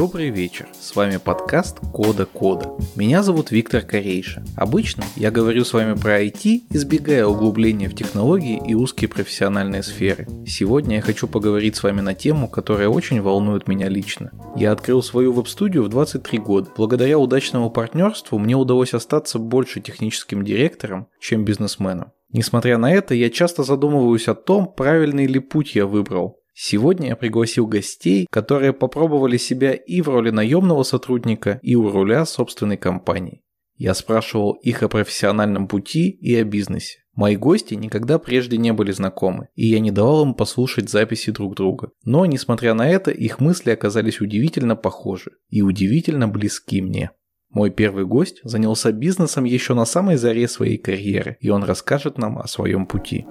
Добрый вечер, с вами подкаст Кода Кода. Меня зовут Виктор Корейша. Обычно я говорю с вами про IT, избегая углубления в технологии и узкие профессиональные сферы. Сегодня я хочу поговорить с вами на тему, которая очень волнует меня лично. Я открыл свою веб-студию в 23 года. Благодаря удачному партнерству мне удалось остаться больше техническим директором, чем бизнесменом. Несмотря на это, я часто задумываюсь о том, правильный ли путь я выбрал. Сегодня я пригласил гостей, которые попробовали себя и в роли наемного сотрудника, и у руля собственной компании. Я спрашивал их о профессиональном пути и о бизнесе. Мои гости никогда прежде не были знакомы, и я не давал им послушать записи друг друга. Но, несмотря на это, их мысли оказались удивительно похожи и удивительно близки мне. Мой первый гость занялся бизнесом еще на самой заре своей карьеры, и он расскажет нам о своем пути.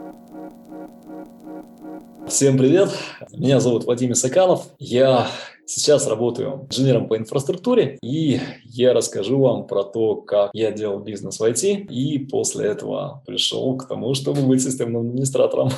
Всем привет! Меня зовут Вадим Исаканов. Я сейчас работаю инженером по инфраструктуре, и я расскажу вам про то, как я делал бизнес в IT, и после этого пришел к тому, чтобы быть системным администратором.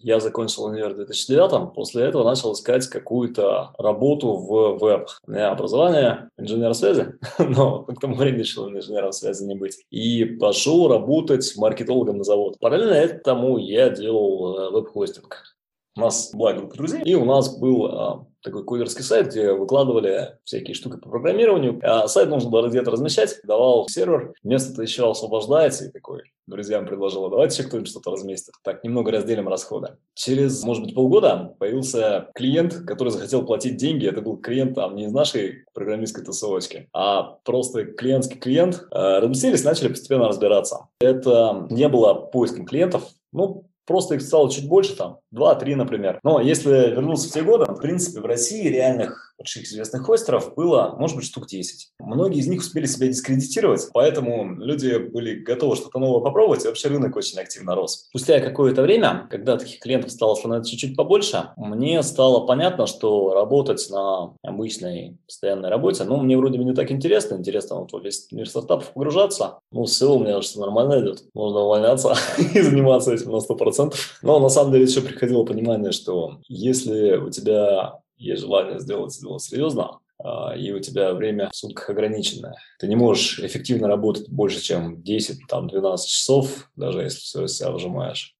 Я закончил универ в 2009 после этого начал искать какую-то работу в веб. У меня образование инженер связи, но к тому времени решил инженером связи не быть. И пошел работать маркетологом на завод. Параллельно этому я делал э, веб-хостинг. У нас была группа друзей, и у нас был а, такой кодерский сайт, где выкладывали всякие штуки по программированию. А сайт нужно было где-то размещать, давал сервер, место-то еще освобождается, и такой друзьям предложил, «А давайте еще кто-нибудь что-то разместит. Так, немного разделим расходы. Через, может быть, полгода появился клиент, который захотел платить деньги. Это был клиент там не из нашей программистской тусовочки, а просто клиентский клиент. А, разместились, начали постепенно разбираться. Это не было поиском клиентов, ну, Просто их стало чуть больше, там, 2-3, например. Но если вернуться в те годы, в принципе, в России реальных больших известных хостеров было, может быть, штук 10. Многие из них успели себя дискредитировать, поэтому люди были готовы что-то новое попробовать, и вообще рынок очень активно рос. Спустя какое-то время, когда таких клиентов стало становиться чуть-чуть побольше, мне стало понятно, что работать на обычной постоянной работе, ну, мне вроде бы не так интересно, интересно вот весь мир стартапов погружаться, ну, все у меня кажется, нормально идет, можно увольняться и заниматься этим на 100%. Но на самом деле еще приходило понимание, что если у тебя есть желание сделать дело серьезно, а, и у тебя время в сутках ограниченное. Ты не можешь эффективно работать больше, чем 10-12 часов, даже если все из себя выжимаешь.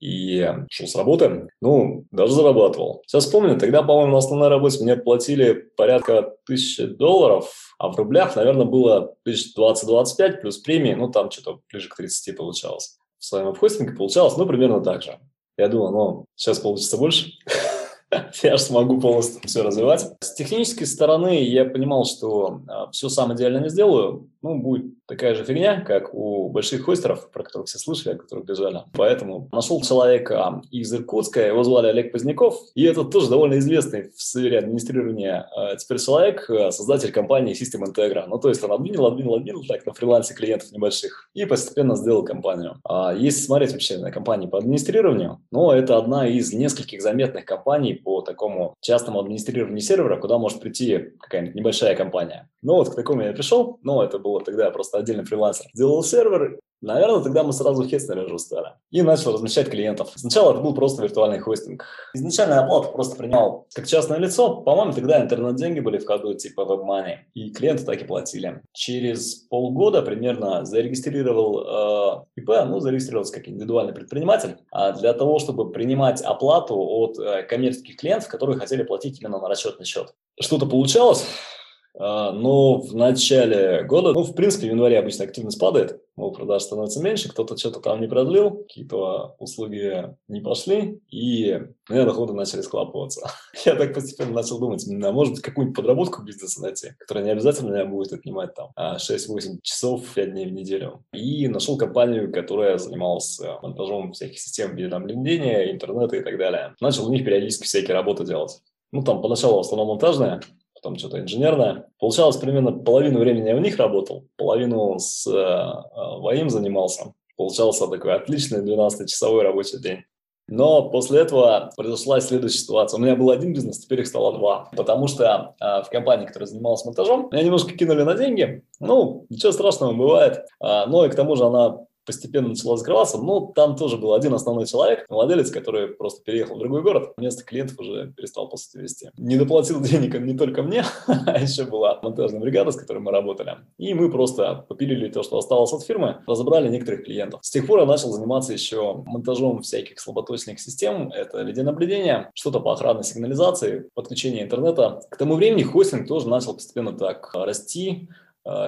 И шел с работы, ну, даже зарабатывал. Сейчас помню, тогда, по-моему, на основной работе мне платили порядка тысячи долларов, а в рублях, наверное, было 1020-25 плюс премии, ну, там что-то ближе к 30 получалось. В своем обхостинге получалось, ну, примерно так же. Я думал, ну, сейчас получится больше. я же смогу полностью все развивать. С технической стороны я понимал, что а, все сам идеально не сделаю. Ну, будет такая же фигня, как у больших хостеров, про которых все слышали, о которых бежали. Поэтому нашел человека из Иркутска, его звали Олег Поздняков, и это тоже довольно известный в сфере администрирования а, теперь человек, а, создатель компании System Integra. Ну, то есть он обвинил, обвинил, обвинил так на фрилансе клиентов небольших и постепенно сделал компанию. Если смотреть вообще на компании по администрированию, ну, это одна из нескольких заметных компаний по такому частному администрированию сервера, куда может прийти какая-нибудь небольшая компания. Ну вот к такому я пришел, но это было тогда просто отдельный фрилансер. Делал сервер, Наверное, тогда мы сразу хестнули Жустера и начал размещать клиентов. Сначала это был просто виртуальный хостинг. Изначально оплату просто принял как частное лицо. По-моему, тогда интернет-деньги были в ходу, типа WebMoney. И клиенты так и платили. Через полгода примерно зарегистрировал э, ИП, ну, зарегистрировался как индивидуальный предприниматель, а для того, чтобы принимать оплату от э, коммерческих клиентов, которые хотели платить именно на расчетный счет. Что-то получалось, но в начале года, ну, в принципе, в январе обычно активность падает, ну, продаж становится меньше, кто-то что-то там не продлил, какие-то услуги не пошли, и у меня доходы начали схлапываться. Я так постепенно начал думать, а может быть, какую-нибудь подработку бизнеса найти, которая не обязательно меня будет отнимать там 6-8 часов 5 дней в неделю. И нашел компанию, которая занималась монтажом всяких систем видеонаблюдения, интернета и так далее. Начал у них периодически всякие работы делать. Ну, там поначалу в основном монтажная, потом что-то инженерное. Получалось примерно половину времени я у них работал, половину с э, э ВАИМ занимался. Получался такой отличный 12-часовой рабочий день. Но после этого произошла следующая ситуация. У меня был один бизнес, теперь их стало два. Потому что э, в компании, которая занималась монтажом, меня немножко кинули на деньги. Ну, ничего страшного бывает. А, но и к тому же она постепенно начала закрываться, но там тоже был один основной человек, владелец, который просто переехал в другой город, вместо клиентов уже перестал, по сути, вести. Не доплатил денег не только мне, а еще была монтажная бригада, с которой мы работали. И мы просто попилили то, что осталось от фирмы, разобрали некоторых клиентов. С тех пор я начал заниматься еще монтажом всяких слаботочных систем. Это видеонаблюдение, что-то по охранной сигнализации, подключение интернета. К тому времени хостинг тоже начал постепенно так расти, а,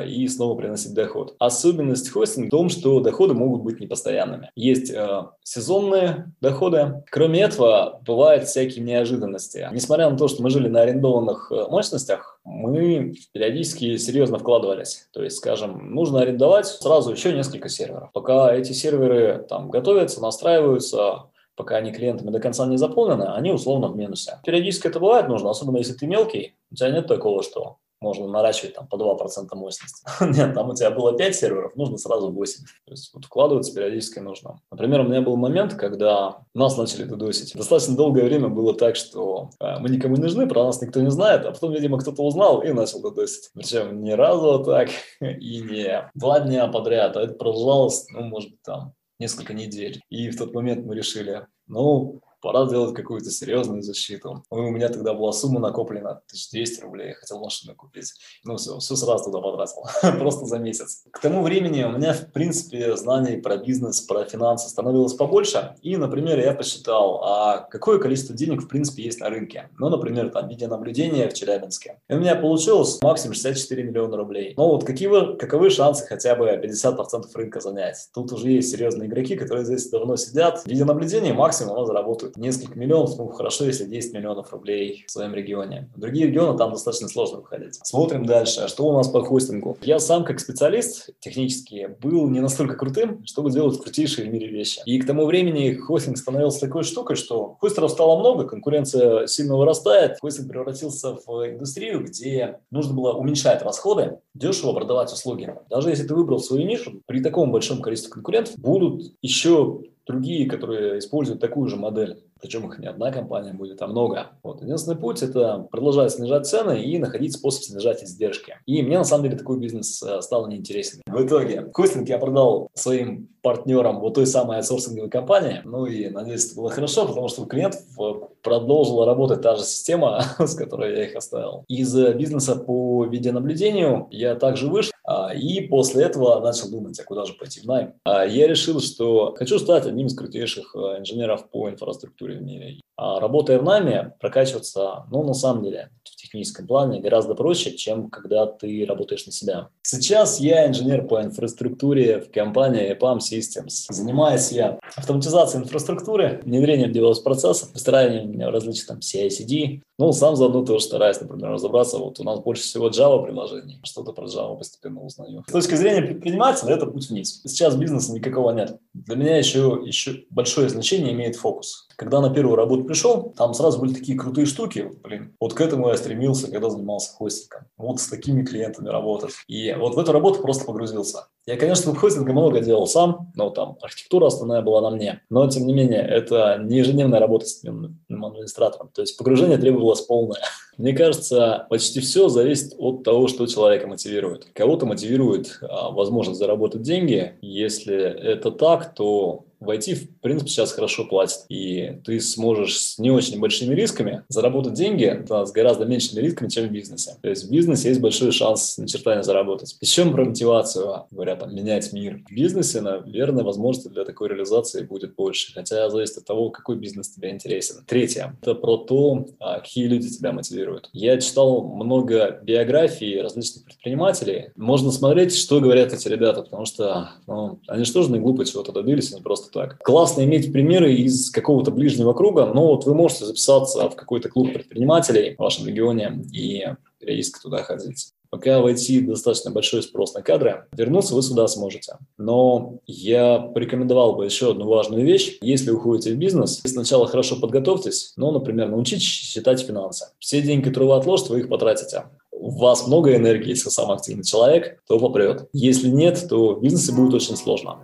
и снова приносить доход. Особенность хостинга в том, что доходы могут быть непостоянными. Есть э, сезонные доходы. Кроме этого, бывают всякие неожиданности. Несмотря на то, что мы жили на арендованных э, мощностях, мы периодически серьезно вкладывались. То есть, скажем, нужно арендовать сразу еще несколько серверов. Пока эти серверы там готовятся, настраиваются, пока они клиентами до конца не заполнены, они условно в минусе. Периодически это бывает нужно, особенно если ты мелкий, у тебя нет такого, что можно наращивать там по 2% мощности. Нет, там у тебя было 5 серверов, нужно сразу 8. То есть вот вкладываться периодически нужно. Например, у меня был момент, когда нас начали додосить. Достаточно долгое время было так, что э, мы никому не нужны, про нас никто не знает, а потом, видимо, кто-то узнал и начал додосить. Причем не разу так и не два дня подряд, а это продолжалось, ну, может быть, там несколько недель. И в тот момент мы решили, ну, пора сделать какую-то серьезную защиту. У меня тогда была сумма накоплена 1200 рублей, я хотел машину купить. Ну все, все сразу туда потратил, просто за месяц. К тому времени у меня, в принципе, знаний про бизнес, про финансы становилось побольше. И, например, я посчитал, а какое количество денег, в принципе, есть на рынке. Ну, например, там, видеонаблюдение в Челябинске. И у меня получилось максимум 64 миллиона рублей. Но вот какие, каковы шансы хотя бы 50% рынка занять? Тут уже есть серьезные игроки, которые здесь давно сидят. Видеонаблюдение максимум оно заработает несколько миллионов, ну, хорошо, если 10 миллионов рублей в своем регионе. В другие регионы там достаточно сложно выходить. Смотрим дальше. А что у нас по хостингу? Я сам, как специалист технически, был не настолько крутым, чтобы делать крутейшие в мире вещи. И к тому времени хостинг становился такой штукой, что хостеров стало много, конкуренция сильно вырастает. Хостинг превратился в индустрию, где нужно было уменьшать расходы, дешево продавать услуги. Даже если ты выбрал свою нишу, при таком большом количестве конкурентов будут еще другие, которые используют такую же модель. Причем их не одна компания будет, а много. Вот. Единственный путь – это продолжать снижать цены и находить способ снижать издержки. И мне, на самом деле, такой бизнес э, стал неинтересен. В итоге, хостинг я продал своим партнерам вот той самой аутсорсинговой компании. Ну и, надеюсь, это было хорошо, потому что у клиентов э, продолжила работать та же система, с которой я их оставил. Из э, бизнеса по видеонаблюдению я также вышел, а, и после этого начал думать, а куда же пойти в найм. А я решил, что хочу стать одним из крутейших инженеров по инфраструктуре в мире. А работая в найме, прокачиваться, ну, на самом деле, техническом плане гораздо проще, чем когда ты работаешь на себя. Сейчас я инженер по инфраструктуре в компании EPAM Systems. Занимаюсь я автоматизацией инфраструктуры, внедрением девелопс-процессов, построением различных там CI-CD. Ну, сам заодно тоже стараюсь, например, разобраться. Вот у нас больше всего Java приложений. Что-то про Java постепенно узнаю. С точки зрения предпринимателя, это путь вниз. Сейчас бизнеса никакого нет. Для меня еще, еще большое значение имеет фокус. Когда на первую работу пришел, там сразу были такие крутые штуки. Блин, вот к этому я стремился, когда занимался хостингом. Вот с такими клиентами работать. И вот в эту работу просто погрузился. Я, конечно, в хостинге много делал сам, но там архитектура основная была на мне. Но, тем не менее, это не ежедневная работа с системным администратором. То есть погружение требовалось полное. Мне кажется, почти все зависит от того, что человека мотивирует. Кого-то мотивирует а, возможность заработать деньги. Если это так, то в IT, в принципе, сейчас хорошо платят. И ты сможешь с не очень большими рисками заработать деньги да, с гораздо меньшими рисками, чем в бизнесе. То есть в бизнесе есть большой шанс на черта не заработать. Еще про мотивацию, говоря там, менять мир. В бизнесе, наверное, возможности для такой реализации будет больше. Хотя зависит от того, какой бизнес тебе интересен. Третье. Это про то, а, какие люди тебя мотивируют. Я читал много биографий различных предпринимателей. Можно смотреть, что говорят эти ребята, потому что ну, они же тоже не глупые чего-то добились, они просто просто так. Классно иметь примеры из какого-то ближнего круга, но вот вы можете записаться в какой-то клуб предпринимателей в вашем регионе и периодически туда ходить. Пока в IT достаточно большой спрос на кадры, вернуться вы сюда сможете. Но я порекомендовал бы еще одну важную вещь. Если уходите в бизнес, сначала хорошо подготовьтесь, ну, например, научитесь считать финансы. Все деньги, которые вы отложите, вы их потратите у вас много энергии, если вы самый активный человек, то попрет. Если нет, то в бизнесе будет очень сложно.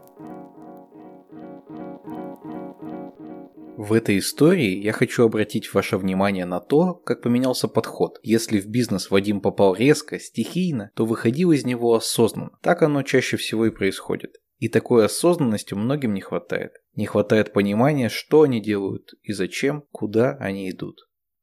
В этой истории я хочу обратить ваше внимание на то, как поменялся подход. Если в бизнес Вадим попал резко, стихийно, то выходил из него осознанно. Так оно чаще всего и происходит. И такой осознанности многим не хватает. Не хватает понимания, что они делают и зачем, куда они идут.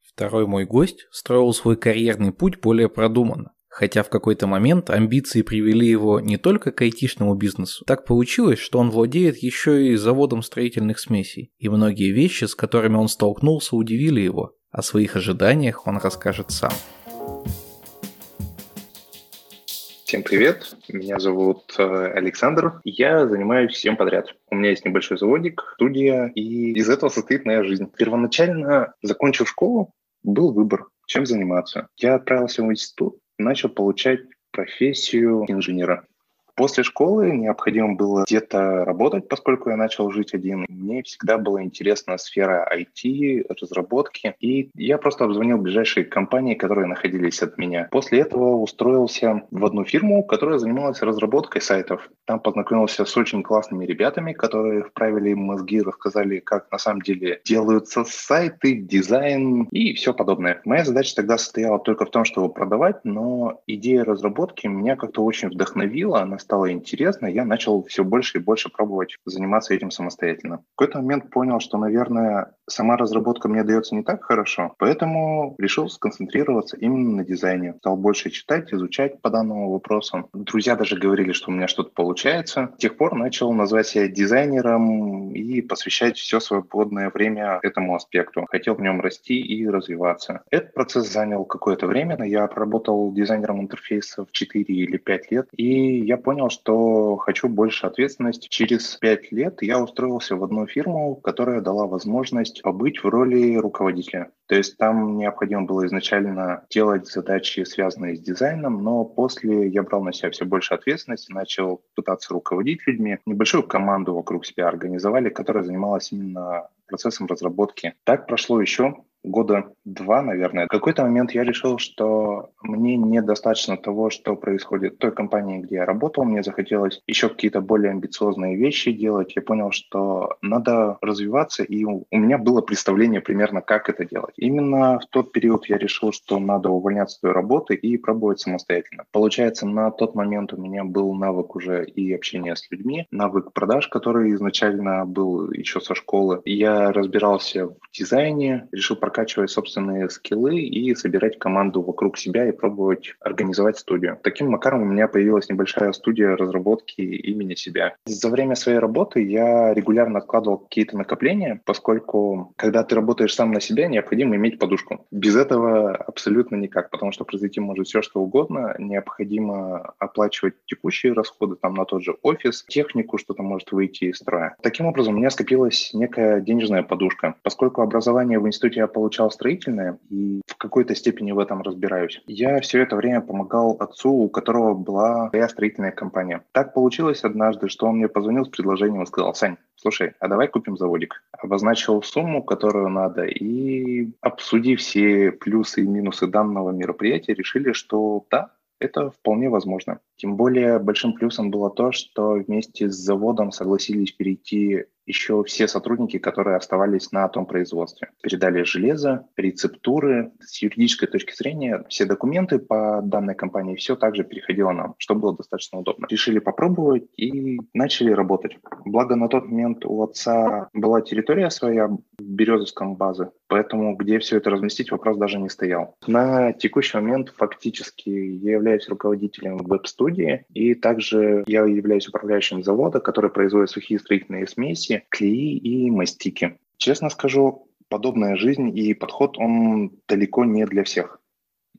Второй мой гость строил свой карьерный путь более продуманно. Хотя в какой-то момент амбиции привели его не только к айтишному бизнесу. Так получилось, что он владеет еще и заводом строительных смесей. И многие вещи, с которыми он столкнулся, удивили его. О своих ожиданиях он расскажет сам. Всем привет, меня зовут э, Александр, я занимаюсь всем подряд. У меня есть небольшой заводик, студия, и из этого состоит моя жизнь. Первоначально, закончив школу, был выбор, чем заниматься. Я отправился в институт, начал получать профессию инженера. После школы необходимо было где-то работать, поскольку я начал жить один. Мне всегда была интересна сфера IT, разработки, и я просто обзвонил ближайшие компании, которые находились от меня. После этого устроился в одну фирму, которая занималась разработкой сайтов. Там познакомился с очень классными ребятами, которые вправили мозги, рассказали, как на самом деле делаются сайты, дизайн и все подобное. Моя задача тогда состояла только в том, чтобы продавать, но идея разработки меня как-то очень вдохновила, она стало интересно, я начал все больше и больше пробовать заниматься этим самостоятельно. В какой-то момент понял, что, наверное, сама разработка мне дается не так хорошо, поэтому решил сконцентрироваться именно на дизайне. Стал больше читать, изучать по данному вопросу. Друзья даже говорили, что у меня что-то получается. С тех пор начал назвать себя дизайнером и посвящать все свободное время этому аспекту. Хотел в нем расти и развиваться. Этот процесс занял какое-то время. Я проработал дизайнером интерфейсов 4 или 5 лет, и я понял, понял, что хочу больше ответственности. Через пять лет я устроился в одну фирму, которая дала возможность побыть в роли руководителя. То есть там необходимо было изначально делать задачи, связанные с дизайном, но после я брал на себя все больше ответственности, начал пытаться руководить людьми. Небольшую команду вокруг себя организовали, которая занималась именно процессом разработки. Так прошло еще года два, наверное. В какой-то момент я решил, что мне недостаточно того, что происходит в той компании, где я работал. Мне захотелось еще какие-то более амбициозные вещи делать. Я понял, что надо развиваться, и у меня было представление примерно, как это делать. Именно в тот период я решил, что надо увольняться с той работы и пробовать самостоятельно. Получается, на тот момент у меня был навык уже и общения с людьми, навык продаж, который изначально был еще со школы. Я разбирался в дизайне, решил прокачивать собственные скиллы и собирать команду вокруг себя и пробовать организовать студию. Таким макаром у меня появилась небольшая студия разработки имени себя. За время своей работы я регулярно откладывал какие-то накопления, поскольку когда ты работаешь сам на себя, необходимо иметь подушку. Без этого абсолютно никак, потому что произойти может все, что угодно. Необходимо оплачивать текущие расходы там на тот же офис, технику, что-то может выйти из строя. Таким образом, у меня скопилась некая денежная подушка. Поскольку образование в институте я получал строительное и в какой-то степени в этом разбираюсь. Я все это время помогал отцу, у которого была своя строительная компания. Так получилось однажды, что он мне позвонил с предложением и сказал, Сань, слушай, а давай купим заводик. Обозначил сумму, которую надо, и обсудив все плюсы и минусы данного мероприятия, решили, что да, это вполне возможно. Тем более большим плюсом было то, что вместе с заводом согласились перейти еще все сотрудники, которые оставались на том производстве. Передали железо, рецептуры. С юридической точки зрения все документы по данной компании, все также переходило нам, что было достаточно удобно. Решили попробовать и начали работать. Благо на тот момент у отца была территория своя в Березовском базе, поэтому где все это разместить, вопрос даже не стоял. На текущий момент фактически я являюсь руководителем веб-студии, и также я являюсь управляющим завода, который производит сухие строительные смеси, клеи и мастики. Честно скажу, подобная жизнь и подход, он далеко не для всех.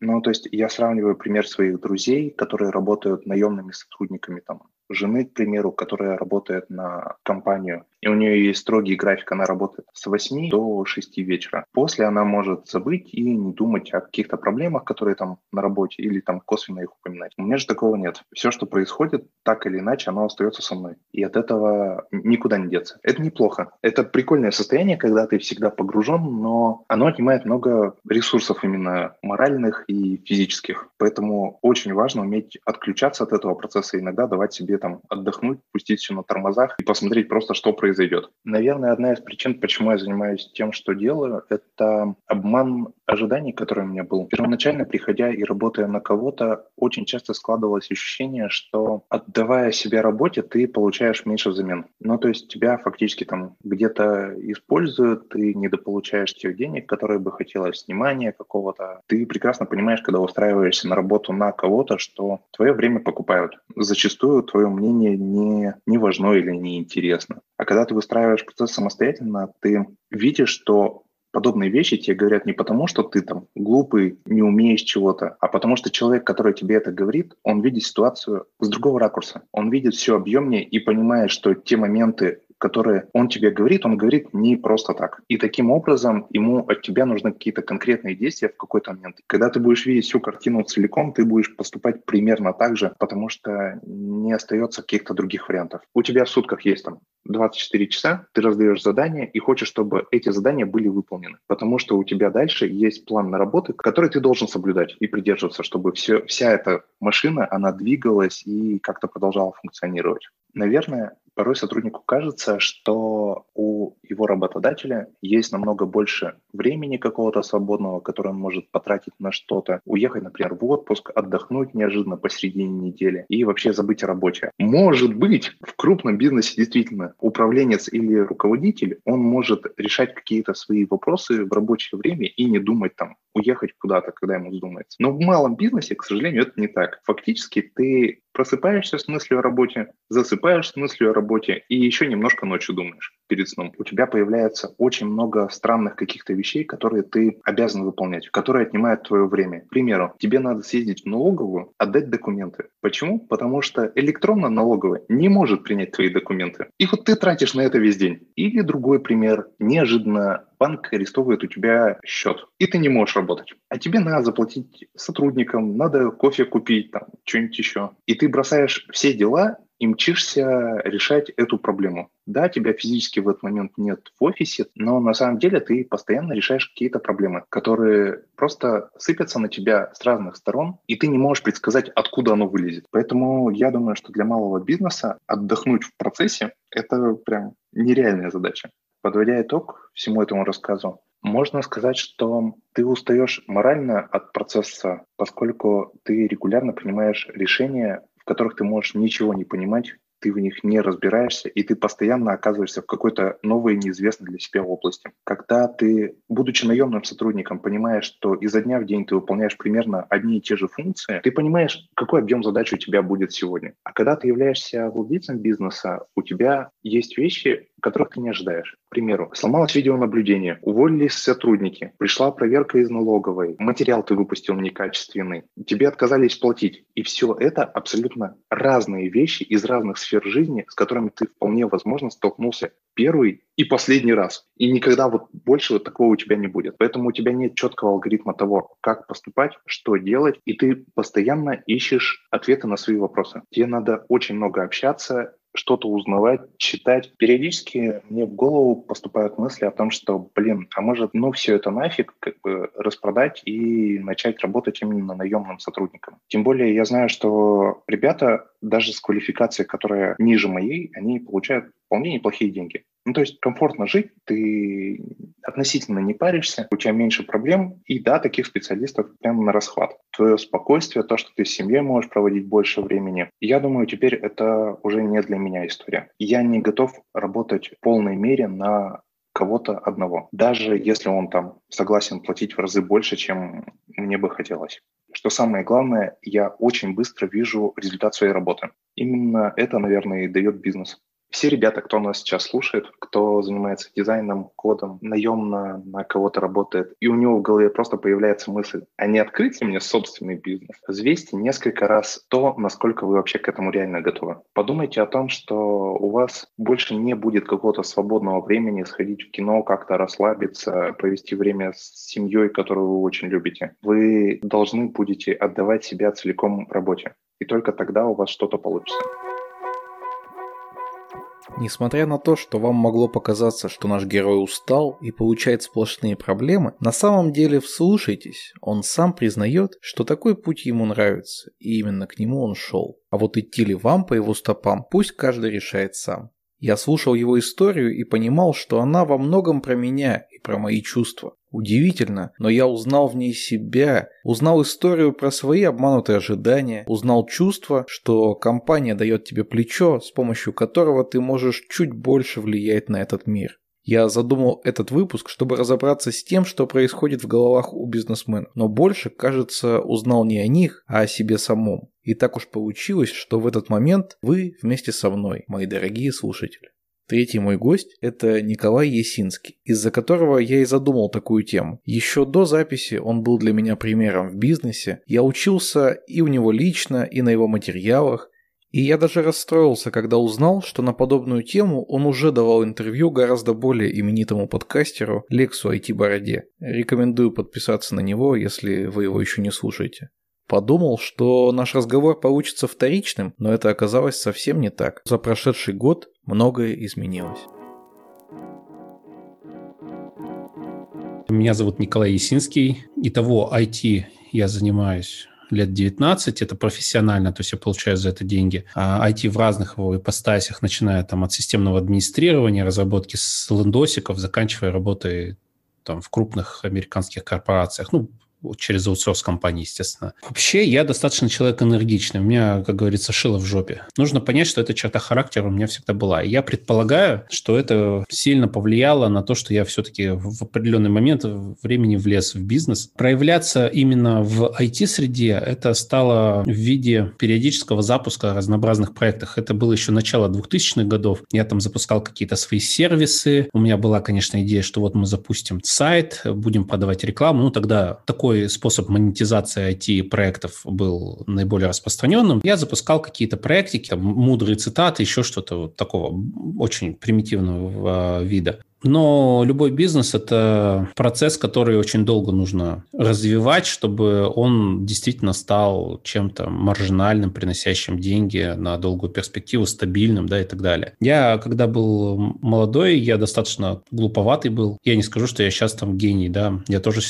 Ну, то есть я сравниваю пример своих друзей, которые работают наемными сотрудниками там жены, к примеру, которая работает на компанию, и у нее есть строгий график, она работает с 8 до 6 вечера. После она может забыть и не думать о каких-то проблемах, которые там на работе, или там косвенно их упоминать. У меня же такого нет. Все, что происходит, так или иначе, оно остается со мной. И от этого никуда не деться. Это неплохо. Это прикольное состояние, когда ты всегда погружен, но оно отнимает много ресурсов именно моральных и физических. Поэтому очень важно уметь отключаться от этого процесса, иногда давать себе там отдохнуть, пустить все на тормозах и посмотреть просто, что произойдет. Наверное, одна из причин, почему я занимаюсь тем, что делаю, это обман ожиданий, который у меня был. Первоначально, приходя и работая на кого-то, очень часто складывалось ощущение, что отдавая себя работе, ты получаешь меньше взамен. Ну, то есть тебя фактически там где-то используют, ты недополучаешь тех денег, которые бы хотелось, внимания какого-то. Ты прекрасно понимаешь, когда устраиваешься на работу на кого-то, что твое время покупают. Зачастую твое мнение не, не важно или не интересно. А когда ты выстраиваешь процесс самостоятельно, ты видишь, что подобные вещи тебе говорят не потому, что ты там глупый, не умеешь чего-то, а потому что человек, который тебе это говорит, он видит ситуацию с другого ракурса. Он видит все объемнее и понимает, что те моменты, которые он тебе говорит, он говорит не просто так. И таким образом ему от тебя нужны какие-то конкретные действия в какой-то момент. Когда ты будешь видеть всю картину целиком, ты будешь поступать примерно так же, потому что не остается каких-то других вариантов. У тебя в сутках есть там 24 часа, ты раздаешь задания и хочешь, чтобы эти задания были выполнены. Потому что у тебя дальше есть план на работы, который ты должен соблюдать и придерживаться, чтобы все, вся эта машина, она двигалась и как-то продолжала функционировать. Наверное, порой сотруднику кажется, что у его работодателя есть намного больше времени какого-то свободного, которое он может потратить на что-то, уехать, например, в отпуск, отдохнуть неожиданно посередине недели и вообще забыть о работе. Может быть, в крупном бизнесе действительно управленец или руководитель, он может решать какие-то свои вопросы в рабочее время и не думать там уехать куда-то, когда ему вздумается. Но в малом бизнесе, к сожалению, это не так. Фактически ты просыпаешься с мыслью о работе, засыпаешь с мыслью о работе и еще немножко ночью думаешь перед сном. У тебя появляется очень много странных каких-то вещей, которые ты обязан выполнять, которые отнимают твое время. К примеру, тебе надо съездить в налоговую, отдать документы. Почему? Потому что электронно налоговая не может принять твои документы. И вот ты тратишь на это весь день. Или другой пример. Неожиданно банк арестовывает у тебя счет, и ты не можешь работать. А тебе надо заплатить сотрудникам, надо кофе купить, там, что-нибудь еще. И ты бросаешь все дела и мчишься решать эту проблему. Да, тебя физически в этот момент нет в офисе, но на самом деле ты постоянно решаешь какие-то проблемы, которые просто сыпятся на тебя с разных сторон, и ты не можешь предсказать, откуда оно вылезет. Поэтому я думаю, что для малого бизнеса отдохнуть в процессе – это прям нереальная задача. Подводя итог всему этому рассказу, можно сказать, что ты устаешь морально от процесса, поскольку ты регулярно принимаешь решения, в которых ты можешь ничего не понимать, ты в них не разбираешься, и ты постоянно оказываешься в какой-то новой, неизвестной для себя области. Когда ты, будучи наемным сотрудником, понимаешь, что изо дня в день ты выполняешь примерно одни и те же функции, ты понимаешь, какой объем задач у тебя будет сегодня. А когда ты являешься владельцем бизнеса, у тебя есть вещи, которых ты не ожидаешь. К примеру, сломалось видеонаблюдение, уволились сотрудники, пришла проверка из налоговой, материал ты выпустил некачественный, тебе отказались платить. И все это абсолютно разные вещи из разных сфер жизни, с которыми ты вполне возможно столкнулся первый и последний раз. И никогда вот больше вот такого у тебя не будет. Поэтому у тебя нет четкого алгоритма того, как поступать, что делать, и ты постоянно ищешь ответы на свои вопросы. Тебе надо очень много общаться, что-то узнавать, читать. Периодически мне в голову поступают мысли о том, что, блин, а может, ну все это нафиг, как бы распродать и начать работать именно наемным сотрудником. Тем более я знаю, что ребята даже с квалификацией, которая ниже моей, они получают вполне неплохие деньги. Ну, то есть комфортно жить, ты относительно не паришься, у тебя меньше проблем, и да, таких специалистов прямо на расхват. Твое спокойствие, то, что ты с семьей можешь проводить больше времени, я думаю, теперь это уже не для меня история. Я не готов работать в полной мере на кого-то одного, даже если он там согласен платить в разы больше, чем мне бы хотелось. Что самое главное, я очень быстро вижу результат своей работы. Именно это, наверное, и дает бизнес все ребята, кто нас сейчас слушает, кто занимается дизайном, кодом, наемно на кого-то работает, и у него в голове просто появляется мысль, а не открыть мне собственный бизнес? Взвесьте несколько раз то, насколько вы вообще к этому реально готовы. Подумайте о том, что у вас больше не будет какого-то свободного времени сходить в кино, как-то расслабиться, провести время с семьей, которую вы очень любите. Вы должны будете отдавать себя целиком работе. И только тогда у вас что-то получится. Несмотря на то, что вам могло показаться, что наш герой устал и получает сплошные проблемы, на самом деле вслушайтесь, он сам признает, что такой путь ему нравится, и именно к нему он шел. А вот идти ли вам по его стопам, пусть каждый решает сам. Я слушал его историю и понимал, что она во многом про меня и про мои чувства. Удивительно, но я узнал в ней себя, узнал историю про свои обманутые ожидания, узнал чувство, что компания дает тебе плечо, с помощью которого ты можешь чуть больше влиять на этот мир. Я задумал этот выпуск, чтобы разобраться с тем, что происходит в головах у бизнесменов, но больше, кажется, узнал не о них, а о себе самом. И так уж получилось, что в этот момент вы вместе со мной, мои дорогие слушатели. Третий мой гость – это Николай Есинский, из-за которого я и задумал такую тему. Еще до записи он был для меня примером в бизнесе. Я учился и у него лично, и на его материалах. И я даже расстроился, когда узнал, что на подобную тему он уже давал интервью гораздо более именитому подкастеру Лексу IT-бороде. Рекомендую подписаться на него, если вы его еще не слушаете. Подумал, что наш разговор получится вторичным, но это оказалось совсем не так. За прошедший год многое изменилось. Меня зовут Николай Есинский. Итого IT я занимаюсь лет 19, это профессионально, то есть я получаю за это деньги. А IT в разных его ипостасях, начиная там от системного администрирования, разработки с лендосиков, заканчивая работой там, в крупных американских корпорациях. Ну, через аутсорс компании, естественно. Вообще, я достаточно человек энергичный. У меня, как говорится, шило в жопе. Нужно понять, что эта черта характера у меня всегда была. И я предполагаю, что это сильно повлияло на то, что я все-таки в определенный момент времени влез в бизнес. Проявляться именно в IT-среде это стало в виде периодического запуска разнообразных проектов. Это было еще начало 2000-х годов. Я там запускал какие-то свои сервисы. У меня была, конечно, идея, что вот мы запустим сайт, будем подавать рекламу. Ну, тогда такой какой способ монетизации IT-проектов был наиболее распространенным, я запускал какие-то проектики, там, мудрые цитаты, еще что-то вот такого очень примитивного вида. Но любой бизнес – это процесс, который очень долго нужно развивать, чтобы он действительно стал чем-то маржинальным, приносящим деньги на долгую перспективу, стабильным, да, и так далее. Я, когда был молодой, я достаточно глуповатый был. Я не скажу, что я сейчас там гений, да. Я тоже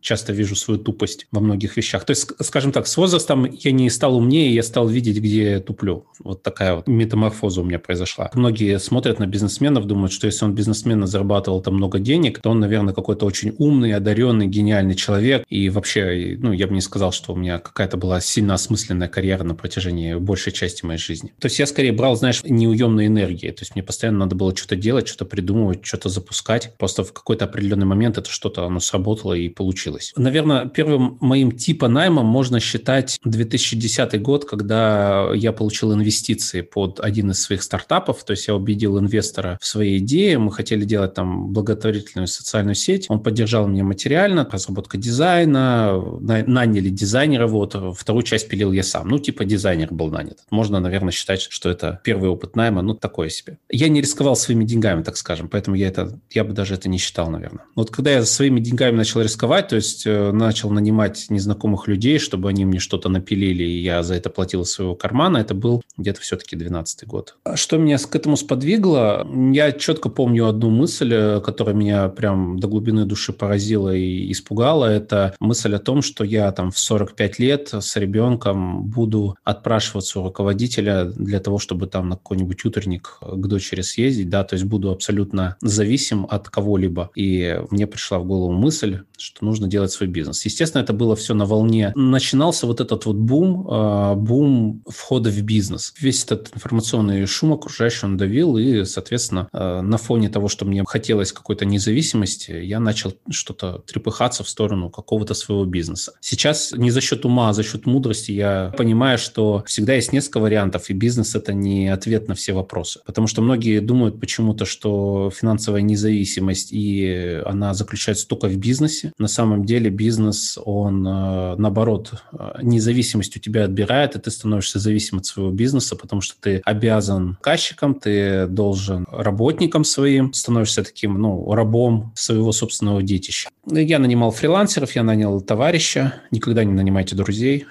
часто вижу свою тупость во многих вещах. То есть, скажем так, с возрастом я не стал умнее, я стал видеть, где я туплю. Вот такая вот метаморфоза у меня произошла. Многие смотрят на бизнесменов, думают, что если он бизнесмен зарабатывал там много денег, то он, наверное, какой-то очень умный, одаренный, гениальный человек. И вообще, ну, я бы не сказал, что у меня какая-то была сильно осмысленная карьера на протяжении большей части моей жизни. То есть я скорее брал, знаешь, неуемной энергии. То есть мне постоянно надо было что-то делать, что-то придумывать, что-то запускать. Просто в какой-то определенный момент это что-то, оно сработало и получилось. Наверное, первым моим типа наймом можно считать 2010 год, когда я получил инвестиции под один из своих стартапов. То есть я убедил инвестора в своей идее. Мы хотели делать там благотворительную социальную сеть. Он поддержал меня материально, разработка дизайна, наняли дизайнера, вот, вторую часть пилил я сам. Ну, типа дизайнер был нанят. Можно, наверное, считать, что это первый опыт найма, ну, такое себе. Я не рисковал своими деньгами, так скажем, поэтому я это, я бы даже это не считал, наверное. Вот когда я своими деньгами начал рисковать, то есть э, начал нанимать незнакомых людей, чтобы они мне что-то напилили, и я за это платил из своего кармана, это был где-то все-таки 12 год. А что меня к этому сподвигло? Я четко помню одну мысль, э, которая меня прям до глубины души поразила и испугала, это мысль о том, что я там в 45 лет с ребенком буду отпрашиваться у руководителя для того, чтобы там на какой-нибудь утренник к дочери съездить, да, то есть буду абсолютно зависим от кого-либо. И мне пришла в голову мысль, что нужно делать свой бизнес. Естественно, это было все на волне. Начинался вот этот вот бум, э, бум входа в бизнес. Весь этот информационный шум окружающий он давил, и, соответственно, э, на фоне того, что мне хотелось какой-то независимости, я начал что-то трепыхаться в сторону какого-то своего бизнеса. Сейчас не за счет ума, а за счет мудрости я понимаю, что всегда есть несколько вариантов, и бизнес – это не ответ на все вопросы. Потому что многие думают почему-то, что финансовая независимость, и она заключается только в бизнесе. На самом деле бизнес, он, э, наоборот, э, независимость у тебя отбирает, и ты становишься зависим от своего бизнеса, потому что ты обязан заказчикам, ты должен работникам своим, становишься становишься таким, ну, рабом своего собственного детища. Я нанимал фрилансеров, я нанял товарища. Никогда не нанимайте друзей,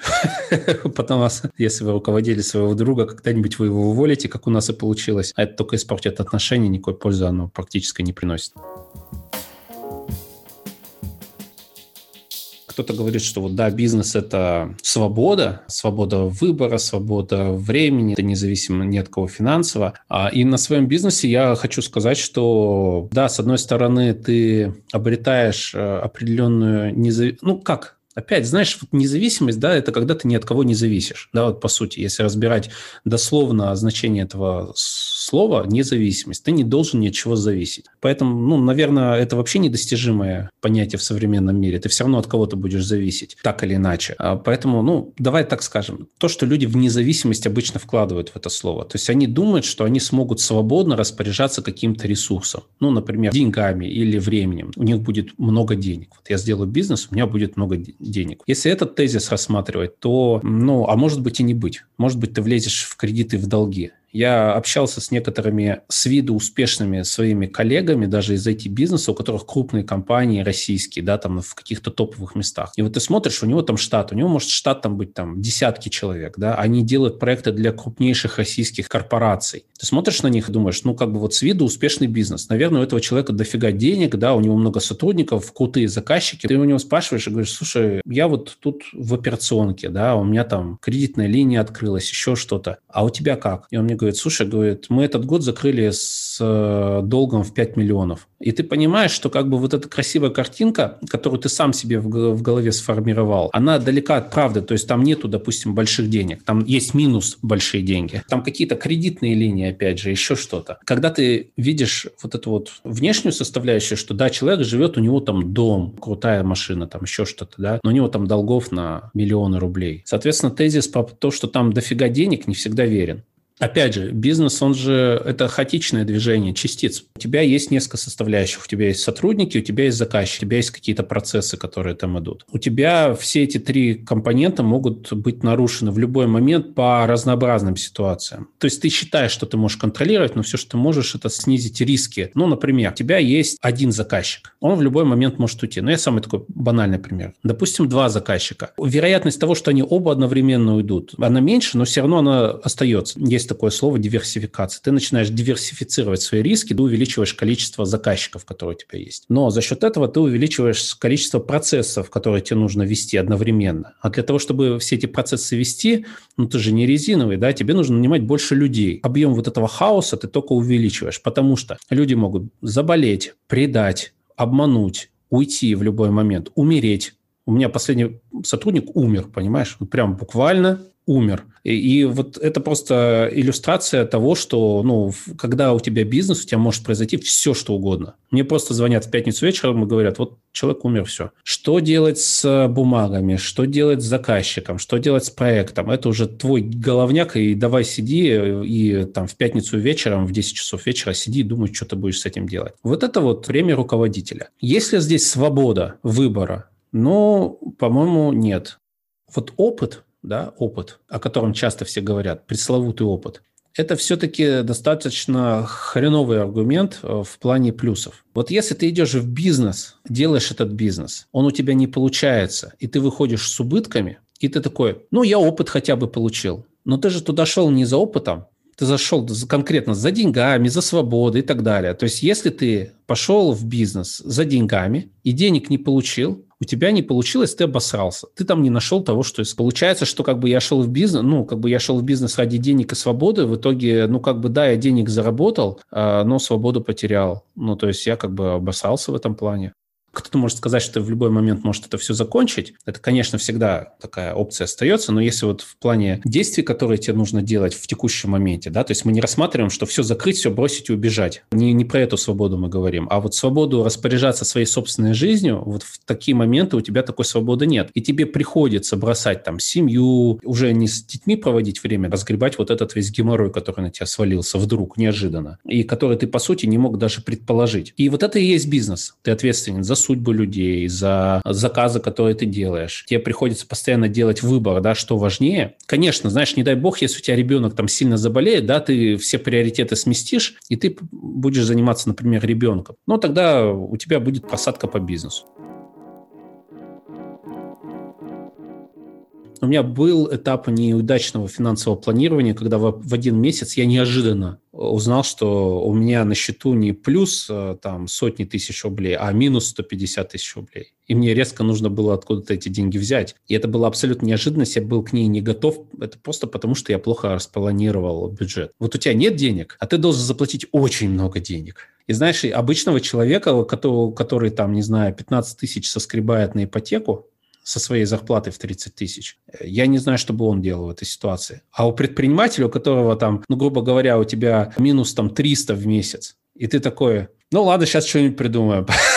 потому что если вы руководили своего друга, когда-нибудь вы его уволите, как у нас и получилось. А это только испортит отношения, никакой пользы оно практически не приносит. Кто-то говорит, что вот да, бизнес – это свобода, свобода выбора, свобода времени, это независимо ни от кого финансово. А, и на своем бизнесе я хочу сказать, что да, с одной стороны, ты обретаешь э, определенную независимость, ну как, Опять, знаешь, вот независимость, да, это когда ты ни от кого не зависишь, да, вот по сути, если разбирать дословно значение этого слова независимость, ты не должен ни от чего зависеть. Поэтому, ну, наверное, это вообще недостижимое понятие в современном мире. Ты все равно от кого-то будешь зависеть, так или иначе. А поэтому, ну, давай так скажем, то, что люди в независимость обычно вкладывают в это слово, то есть они думают, что они смогут свободно распоряжаться каким-то ресурсом, ну, например, деньгами или временем. У них будет много денег. Вот я сделаю бизнес, у меня будет много денег денег. Если этот тезис рассматривать, то, ну, а может быть и не быть. Может быть, ты влезешь в кредиты, в долги. Я общался с некоторыми с виду успешными своими коллегами, даже из IT-бизнеса, у которых крупные компании российские, да, там в каких-то топовых местах. И вот ты смотришь, у него там штат, у него может штат там быть там десятки человек, да, они делают проекты для крупнейших российских корпораций. Ты смотришь на них и думаешь, ну, как бы вот с виду успешный бизнес. Наверное, у этого человека дофига денег, да, у него много сотрудников, крутые заказчики. Ты у него спрашиваешь и говоришь, слушай, я вот тут в операционке, да, у меня там кредитная линия открылась, еще что-то. А у тебя как? И он мне говорит, говорит, слушай, говорит, мы этот год закрыли с э, долгом в 5 миллионов. И ты понимаешь, что как бы вот эта красивая картинка, которую ты сам себе в голове сформировал, она далека от правды. То есть там нету, допустим, больших денег. Там есть минус большие деньги. Там какие-то кредитные линии, опять же, еще что-то. Когда ты видишь вот эту вот внешнюю составляющую, что да, человек живет, у него там дом, крутая машина, там еще что-то, да, но у него там долгов на миллионы рублей. Соответственно, тезис по то, что там дофига денег, не всегда верен. Опять же, бизнес, он же, это хаотичное движение частиц. У тебя есть несколько составляющих. У тебя есть сотрудники, у тебя есть заказчики, у тебя есть какие-то процессы, которые там идут. У тебя все эти три компонента могут быть нарушены в любой момент по разнообразным ситуациям. То есть ты считаешь, что ты можешь контролировать, но все, что ты можешь, это снизить риски. Ну, например, у тебя есть один заказчик. Он в любой момент может уйти. Ну, я самый такой банальный пример. Допустим, два заказчика. Вероятность того, что они оба одновременно уйдут, она меньше, но все равно она остается. Есть есть такое слово диверсификация. Ты начинаешь диверсифицировать свои риски, ты увеличиваешь количество заказчиков, которые у тебя есть. Но за счет этого ты увеличиваешь количество процессов, которые тебе нужно вести одновременно. А для того, чтобы все эти процессы вести, ну ты же не резиновый, да, тебе нужно нанимать больше людей. Объем вот этого хаоса ты только увеличиваешь, потому что люди могут заболеть, предать, обмануть, уйти в любой момент, умереть. У меня последний сотрудник умер, понимаешь? Вот прям буквально умер. И, и вот это просто иллюстрация того, что, ну, когда у тебя бизнес, у тебя может произойти все, что угодно. Мне просто звонят в пятницу вечером и говорят, вот человек умер, все. Что делать с бумагами, что делать с заказчиком, что делать с проектом? Это уже твой головняк, и давай сиди и там в пятницу вечером, в 10 часов вечера сиди и думай, что ты будешь с этим делать. Вот это вот время руководителя. Если здесь свобода выбора, ну, по-моему, нет. Вот опыт да, опыт, о котором часто все говорят, пресловутый опыт, это все-таки достаточно хреновый аргумент э, в плане плюсов. Вот если ты идешь в бизнес, делаешь этот бизнес, он у тебя не получается, и ты выходишь с убытками, и ты такой, ну, я опыт хотя бы получил. Но ты же туда шел не за опытом, ты зашел конкретно за деньгами, за свободой и так далее. То есть, если ты пошел в бизнес за деньгами и денег не получил, у тебя не получилось, ты обосрался. Ты там не нашел того, что есть. Получается, что как бы я шел в бизнес, ну, как бы я шел в бизнес ради денег и свободы, в итоге, ну, как бы, да, я денег заработал, а, но свободу потерял. Ну, то есть я как бы обосрался в этом плане. Кто-то может сказать, что в любой момент может это все закончить. Это, конечно, всегда такая опция остается, но если вот в плане действий, которые тебе нужно делать в текущем моменте, да, то есть мы не рассматриваем, что все закрыть, все бросить и убежать. Не, не про эту свободу мы говорим, а вот свободу распоряжаться своей собственной жизнью, вот в такие моменты у тебя такой свободы нет. И тебе приходится бросать там семью, уже не с детьми проводить время, разгребать вот этот весь геморрой, который на тебя свалился вдруг, неожиданно, и который ты, по сути, не мог даже предположить. И вот это и есть бизнес. Ты ответственен за судьбы людей, за заказы, которые ты делаешь. Тебе приходится постоянно делать выбор, да, что важнее. Конечно, знаешь, не дай бог, если у тебя ребенок там сильно заболеет, да, ты все приоритеты сместишь, и ты будешь заниматься, например, ребенком. Но тогда у тебя будет просадка по бизнесу. У меня был этап неудачного финансового планирования, когда в, один месяц я неожиданно узнал, что у меня на счету не плюс э, там сотни тысяч рублей, а минус 150 тысяч рублей. И мне резко нужно было откуда-то эти деньги взять. И это была абсолютно неожиданность, я был к ней не готов. Это просто потому, что я плохо распланировал бюджет. Вот у тебя нет денег, а ты должен заплатить очень много денег. И знаешь, обычного человека, который, который там, не знаю, 15 тысяч соскребает на ипотеку, со своей зарплатой в 30 тысяч. Я не знаю, что бы он делал в этой ситуации. А у предпринимателя, у которого там, ну, грубо говоря, у тебя минус там 300 в месяц, и ты такой, ну ладно, сейчас что-нибудь придумаем.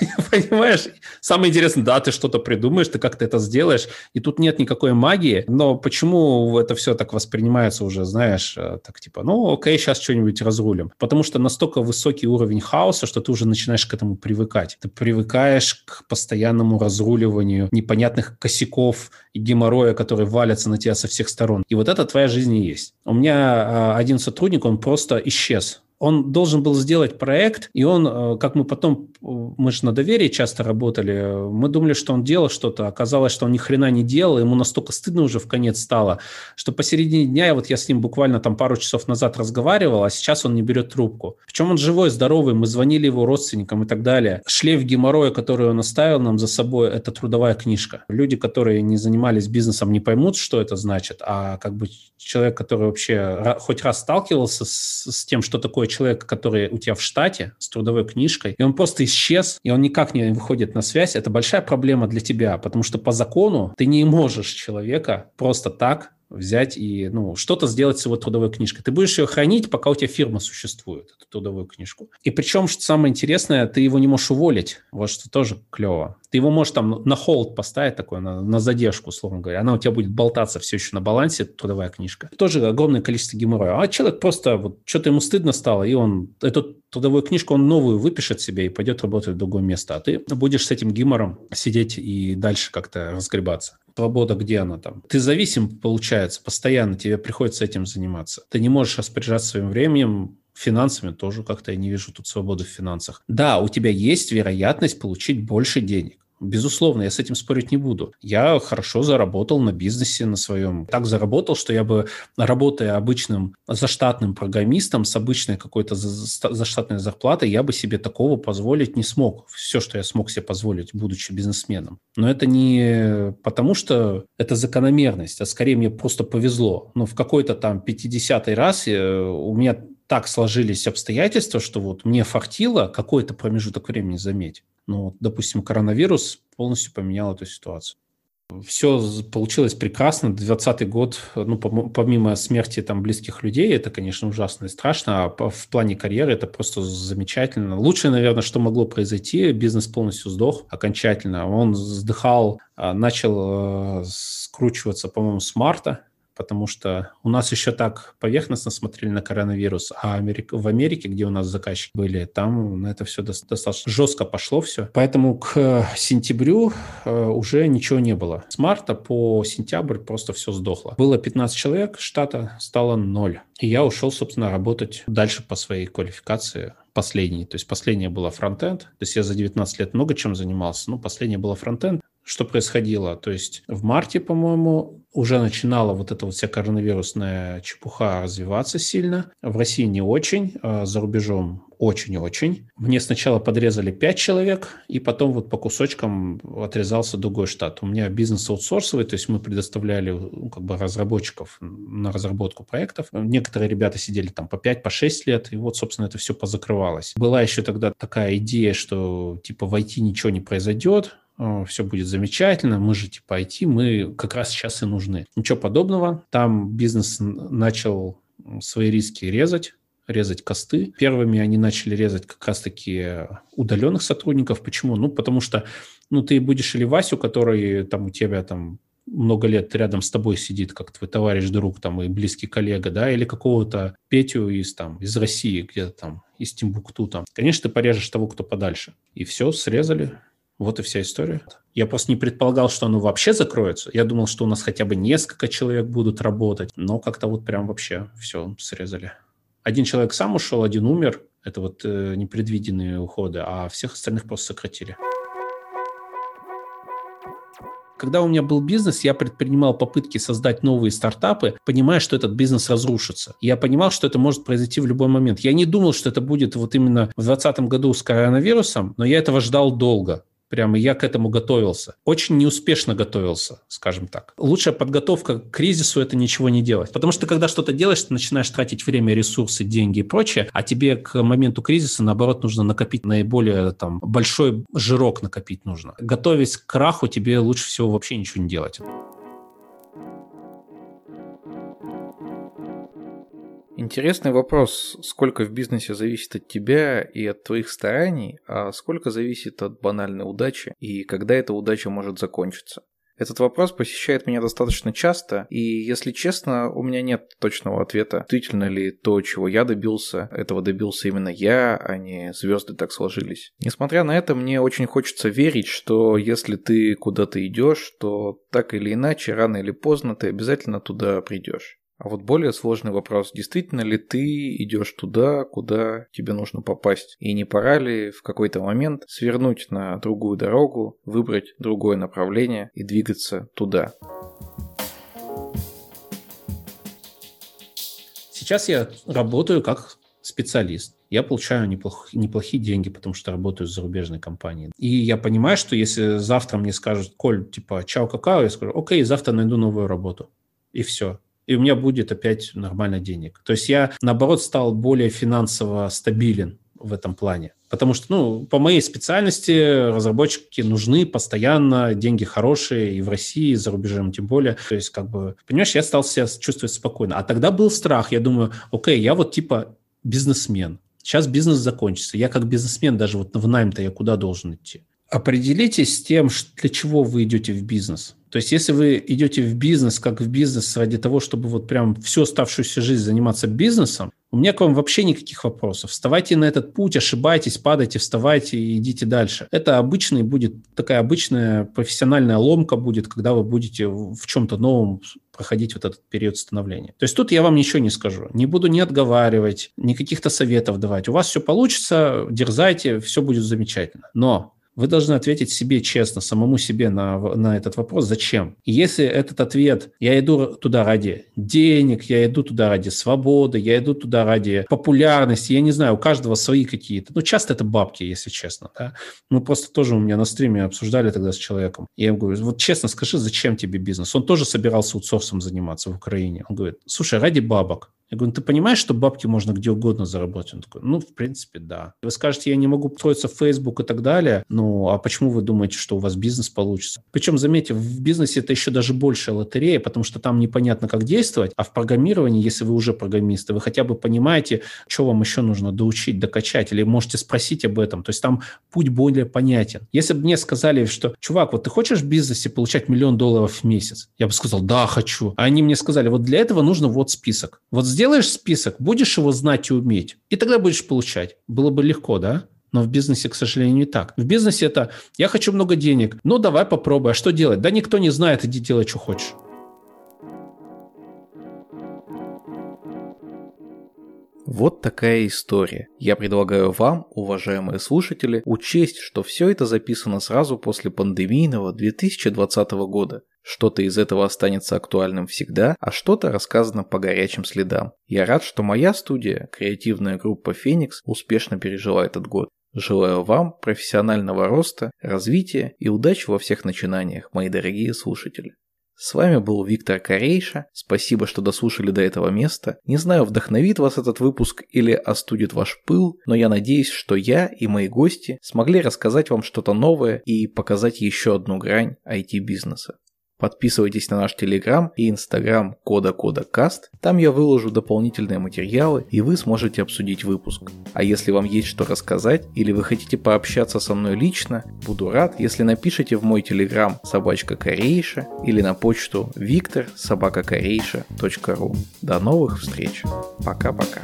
Понимаешь? Самое интересное, да, ты что-то придумаешь, ты как-то это сделаешь, и тут нет никакой магии, но почему это все так воспринимается уже, знаешь, э, так типа, ну, окей, сейчас что-нибудь разрулим. Потому что настолько высокий уровень хаоса, что ты уже начинаешь к этому привыкать. Ты привыкаешь к постоянному разруливанию непонятных косяков и геморроя, которые валятся на тебя со всех сторон. И вот это твоя жизнь и есть. У меня э, один сотрудник, он просто исчез он должен был сделать проект, и он, э, как мы потом, э, мы же на доверии часто работали, мы думали, что он делал что-то, оказалось, что он ни хрена не делал, ему настолько стыдно уже в конец стало, что посередине дня, вот я с ним буквально там пару часов назад разговаривал, а сейчас он не берет трубку. Причем он живой, здоровый, мы звонили его родственникам и так далее. Шлейф геморроя, который он оставил нам за собой, это трудовая книжка. Люди, которые не занимались бизнесом, не поймут, что это значит, а как бы человек, который вообще хоть раз сталкивался с, с тем, что такое человек, который у тебя в штате с трудовой книжкой, и он просто исчез, и он никак не выходит на связь, это большая проблема для тебя, потому что по закону ты не можешь человека просто так взять и ну, что-то сделать с его трудовой книжкой. Ты будешь ее хранить, пока у тебя фирма существует, эту трудовую книжку. И причем, что самое интересное, ты его не можешь уволить. Вот что тоже клево. Ты его можешь там на холд поставить такой, на, на задержку, условно говоря. Она у тебя будет болтаться все еще на балансе, трудовая книжка. Тоже огромное количество геморроя. А человек просто, вот что-то ему стыдно стало, и он эту трудовую книжку, он новую выпишет себе и пойдет работать в другое место. А ты будешь с этим гемором сидеть и дальше как-то разгребаться свобода, где она там? Ты зависим, получается, постоянно тебе приходится этим заниматься. Ты не можешь распоряжаться своим временем, финансами тоже как-то я не вижу тут свободы в финансах. Да, у тебя есть вероятность получить больше денег. Безусловно, я с этим спорить не буду. Я хорошо заработал на бизнесе на своем. Так заработал, что я бы, работая обычным заштатным программистом с обычной какой-то заштатной зарплатой, я бы себе такого позволить не смог. Все, что я смог себе позволить, будучи бизнесменом. Но это не потому, что это закономерность, а скорее мне просто повезло. Но в какой-то там 50-й раз э, у меня так сложились обстоятельства, что вот мне фартило какой-то промежуток времени, заметь. Ну, допустим, коронавирус полностью поменял эту ситуацию. Все получилось прекрасно. 20 год, ну, помимо смерти там близких людей, это, конечно, ужасно и страшно, а в плане карьеры это просто замечательно. Лучшее, наверное, что могло произойти, бизнес полностью сдох окончательно. Он вздыхал, а, начал э, скручиваться, по-моему, с марта потому что у нас еще так поверхностно смотрели на коронавирус, а Америка, в Америке, где у нас заказчики были, там на это все достаточно жестко пошло все. Поэтому к сентябрю э, уже ничего не было. С марта по сентябрь просто все сдохло. Было 15 человек, штата стало 0. И я ушел, собственно, работать дальше по своей квалификации последний. То есть последняя была фронтенд. То есть я за 19 лет много чем занимался. Ну, последняя была фронтенд что происходило. То есть в марте, по-моему, уже начинала вот эта вот вся коронавирусная чепуха развиваться сильно. В России не очень, а за рубежом очень-очень. Мне сначала подрезали 5 человек, и потом вот по кусочкам отрезался другой штат. У меня бизнес аутсорсовый, то есть мы предоставляли ну, как бы разработчиков на разработку проектов. Некоторые ребята сидели там по 5, по 6 лет, и вот, собственно, это все позакрывалось. Была еще тогда такая идея, что типа в IT ничего не произойдет, все будет замечательно, мы же типа IT, мы как раз сейчас и нужны. Ничего подобного. Там бизнес начал свои риски резать, резать косты. Первыми они начали резать как раз-таки удаленных сотрудников. Почему? Ну, потому что ну, ты будешь или Васю, который там у тебя там много лет рядом с тобой сидит, как твой товарищ, друг там и близкий коллега, да, или какого-то Петю из там, из России, где-то там, из Тимбукту там. Конечно, ты порежешь того, кто подальше. И все, срезали Вот и вся история. Я просто не предполагал, что оно вообще закроется. Я думал, что у нас хотя бы несколько человек будут работать, но как-то вот прям вообще все срезали. Один человек сам ушел, один умер. Это вот э, непредвиденные уходы, а всех остальных просто сократили. Когда у меня был бизнес, я предпринимал попытки создать новые стартапы, понимая, что этот бизнес разрушится. Я понимал, что это может произойти в любой момент. Я не думал, что это будет вот именно в 2020 году с коронавирусом, но я этого ждал долго. Прямо я к этому готовился. Очень неуспешно готовился, скажем так. Лучшая подготовка к кризису – это ничего не делать. Потому что когда что-то делаешь, ты начинаешь тратить время, ресурсы, деньги и прочее, а тебе к моменту кризиса, наоборот, нужно накопить наиболее там большой жирок накопить нужно. Готовясь к краху, тебе лучше всего вообще ничего не делать. Интересный вопрос, сколько в бизнесе зависит от тебя и от твоих стараний, а сколько зависит от банальной удачи и когда эта удача может закончиться. Этот вопрос посещает меня достаточно часто, и, если честно, у меня нет точного ответа, действительно ли то, чего я добился, этого добился именно я, а не звезды так сложились. Несмотря на это, мне очень хочется верить, что если ты куда-то идешь, то так или иначе, рано или поздно ты обязательно туда придешь. А вот более сложный вопрос, действительно ли ты идешь туда, куда тебе нужно попасть? И не пора ли в какой-то момент свернуть на другую дорогу, выбрать другое направление и двигаться туда? Сейчас я работаю как специалист. Я получаю неплох, неплохие деньги, потому что работаю с зарубежной компанией. И я понимаю, что если завтра мне скажут, Коль, типа, чао, какао, я скажу, окей, завтра найду новую работу. И все и у меня будет опять нормально денег. То есть я, наоборот, стал более финансово стабилен в этом плане. Потому что, ну, по моей специальности разработчики нужны постоянно, деньги хорошие и в России, и за рубежом тем более. То есть, как бы, понимаешь, я стал себя чувствовать спокойно. А тогда был страх. Я думаю, окей, я вот типа бизнесмен. Сейчас бизнес закончится. Я как бизнесмен даже вот в найм-то я куда должен идти? Определитесь с тем, для чего вы идете в бизнес. То есть, если вы идете в бизнес, как в бизнес, ради того, чтобы вот прям всю оставшуюся жизнь заниматься бизнесом, у меня к вам вообще никаких вопросов. Вставайте на этот путь, ошибайтесь, падайте, вставайте и идите дальше. Это обычный будет, такая обычная профессиональная ломка будет, когда вы будете в чем-то новом проходить вот этот период становления. То есть тут я вам ничего не скажу. Не буду ни отговаривать, ни каких-то советов давать. У вас все получится, дерзайте, все будет замечательно. Но вы должны ответить себе честно, самому себе на, на этот вопрос, зачем. И если этот ответ, я иду туда ради денег, я иду туда ради свободы, я иду туда ради популярности, я не знаю, у каждого свои какие-то, ну, часто это бабки, если честно, да. Мы просто тоже у меня на стриме обсуждали тогда с человеком. Я ему говорю, вот честно скажи, зачем тебе бизнес? Он тоже собирался аутсорсом заниматься в Украине. Он говорит, слушай, ради бабок. Я говорю, ну, ты понимаешь, что бабки можно где угодно заработать? Он такой, ну, в принципе, да. Вы скажете, я не могу строиться в Facebook и так далее, ну, а почему вы думаете, что у вас бизнес получится? Причем, заметьте, в бизнесе это еще даже большая лотерея, потому что там непонятно, как действовать, а в программировании, если вы уже программисты, вы хотя бы понимаете, что вам еще нужно доучить, докачать, или можете спросить об этом. То есть там путь более понятен. Если бы мне сказали, что, чувак, вот ты хочешь в бизнесе получать миллион долларов в месяц? Я бы сказал, да, хочу. А они мне сказали, вот для этого нужно вот список. Вот сделаешь список, будешь его знать и уметь, и тогда будешь получать. Было бы легко, да? Но в бизнесе, к сожалению, не так. В бизнесе это «я хочу много денег, ну давай попробуй, а что делать?» Да никто не знает, иди делай, что хочешь. Вот такая история. Я предлагаю вам, уважаемые слушатели, учесть, что все это записано сразу после пандемийного 2020 года. Что-то из этого останется актуальным всегда, а что-то рассказано по горячим следам. Я рад, что моя студия, креативная группа «Феникс», успешно пережила этот год. Желаю вам профессионального роста, развития и удачи во всех начинаниях, мои дорогие слушатели. С вами был Виктор Корейша. Спасибо, что дослушали до этого места. Не знаю, вдохновит вас этот выпуск или остудит ваш пыл, но я надеюсь, что я и мои гости смогли рассказать вам что-то новое и показать еще одну грань IT-бизнеса. Подписывайтесь на наш телеграм и инстаграм кода кода каст. Там я выложу дополнительные материалы и вы сможете обсудить выпуск. А если вам есть что рассказать или вы хотите пообщаться со мной лично, буду рад, если напишите в мой телеграм собачка корейша или на почту виктор собака ру. До новых встреч. Пока-пока.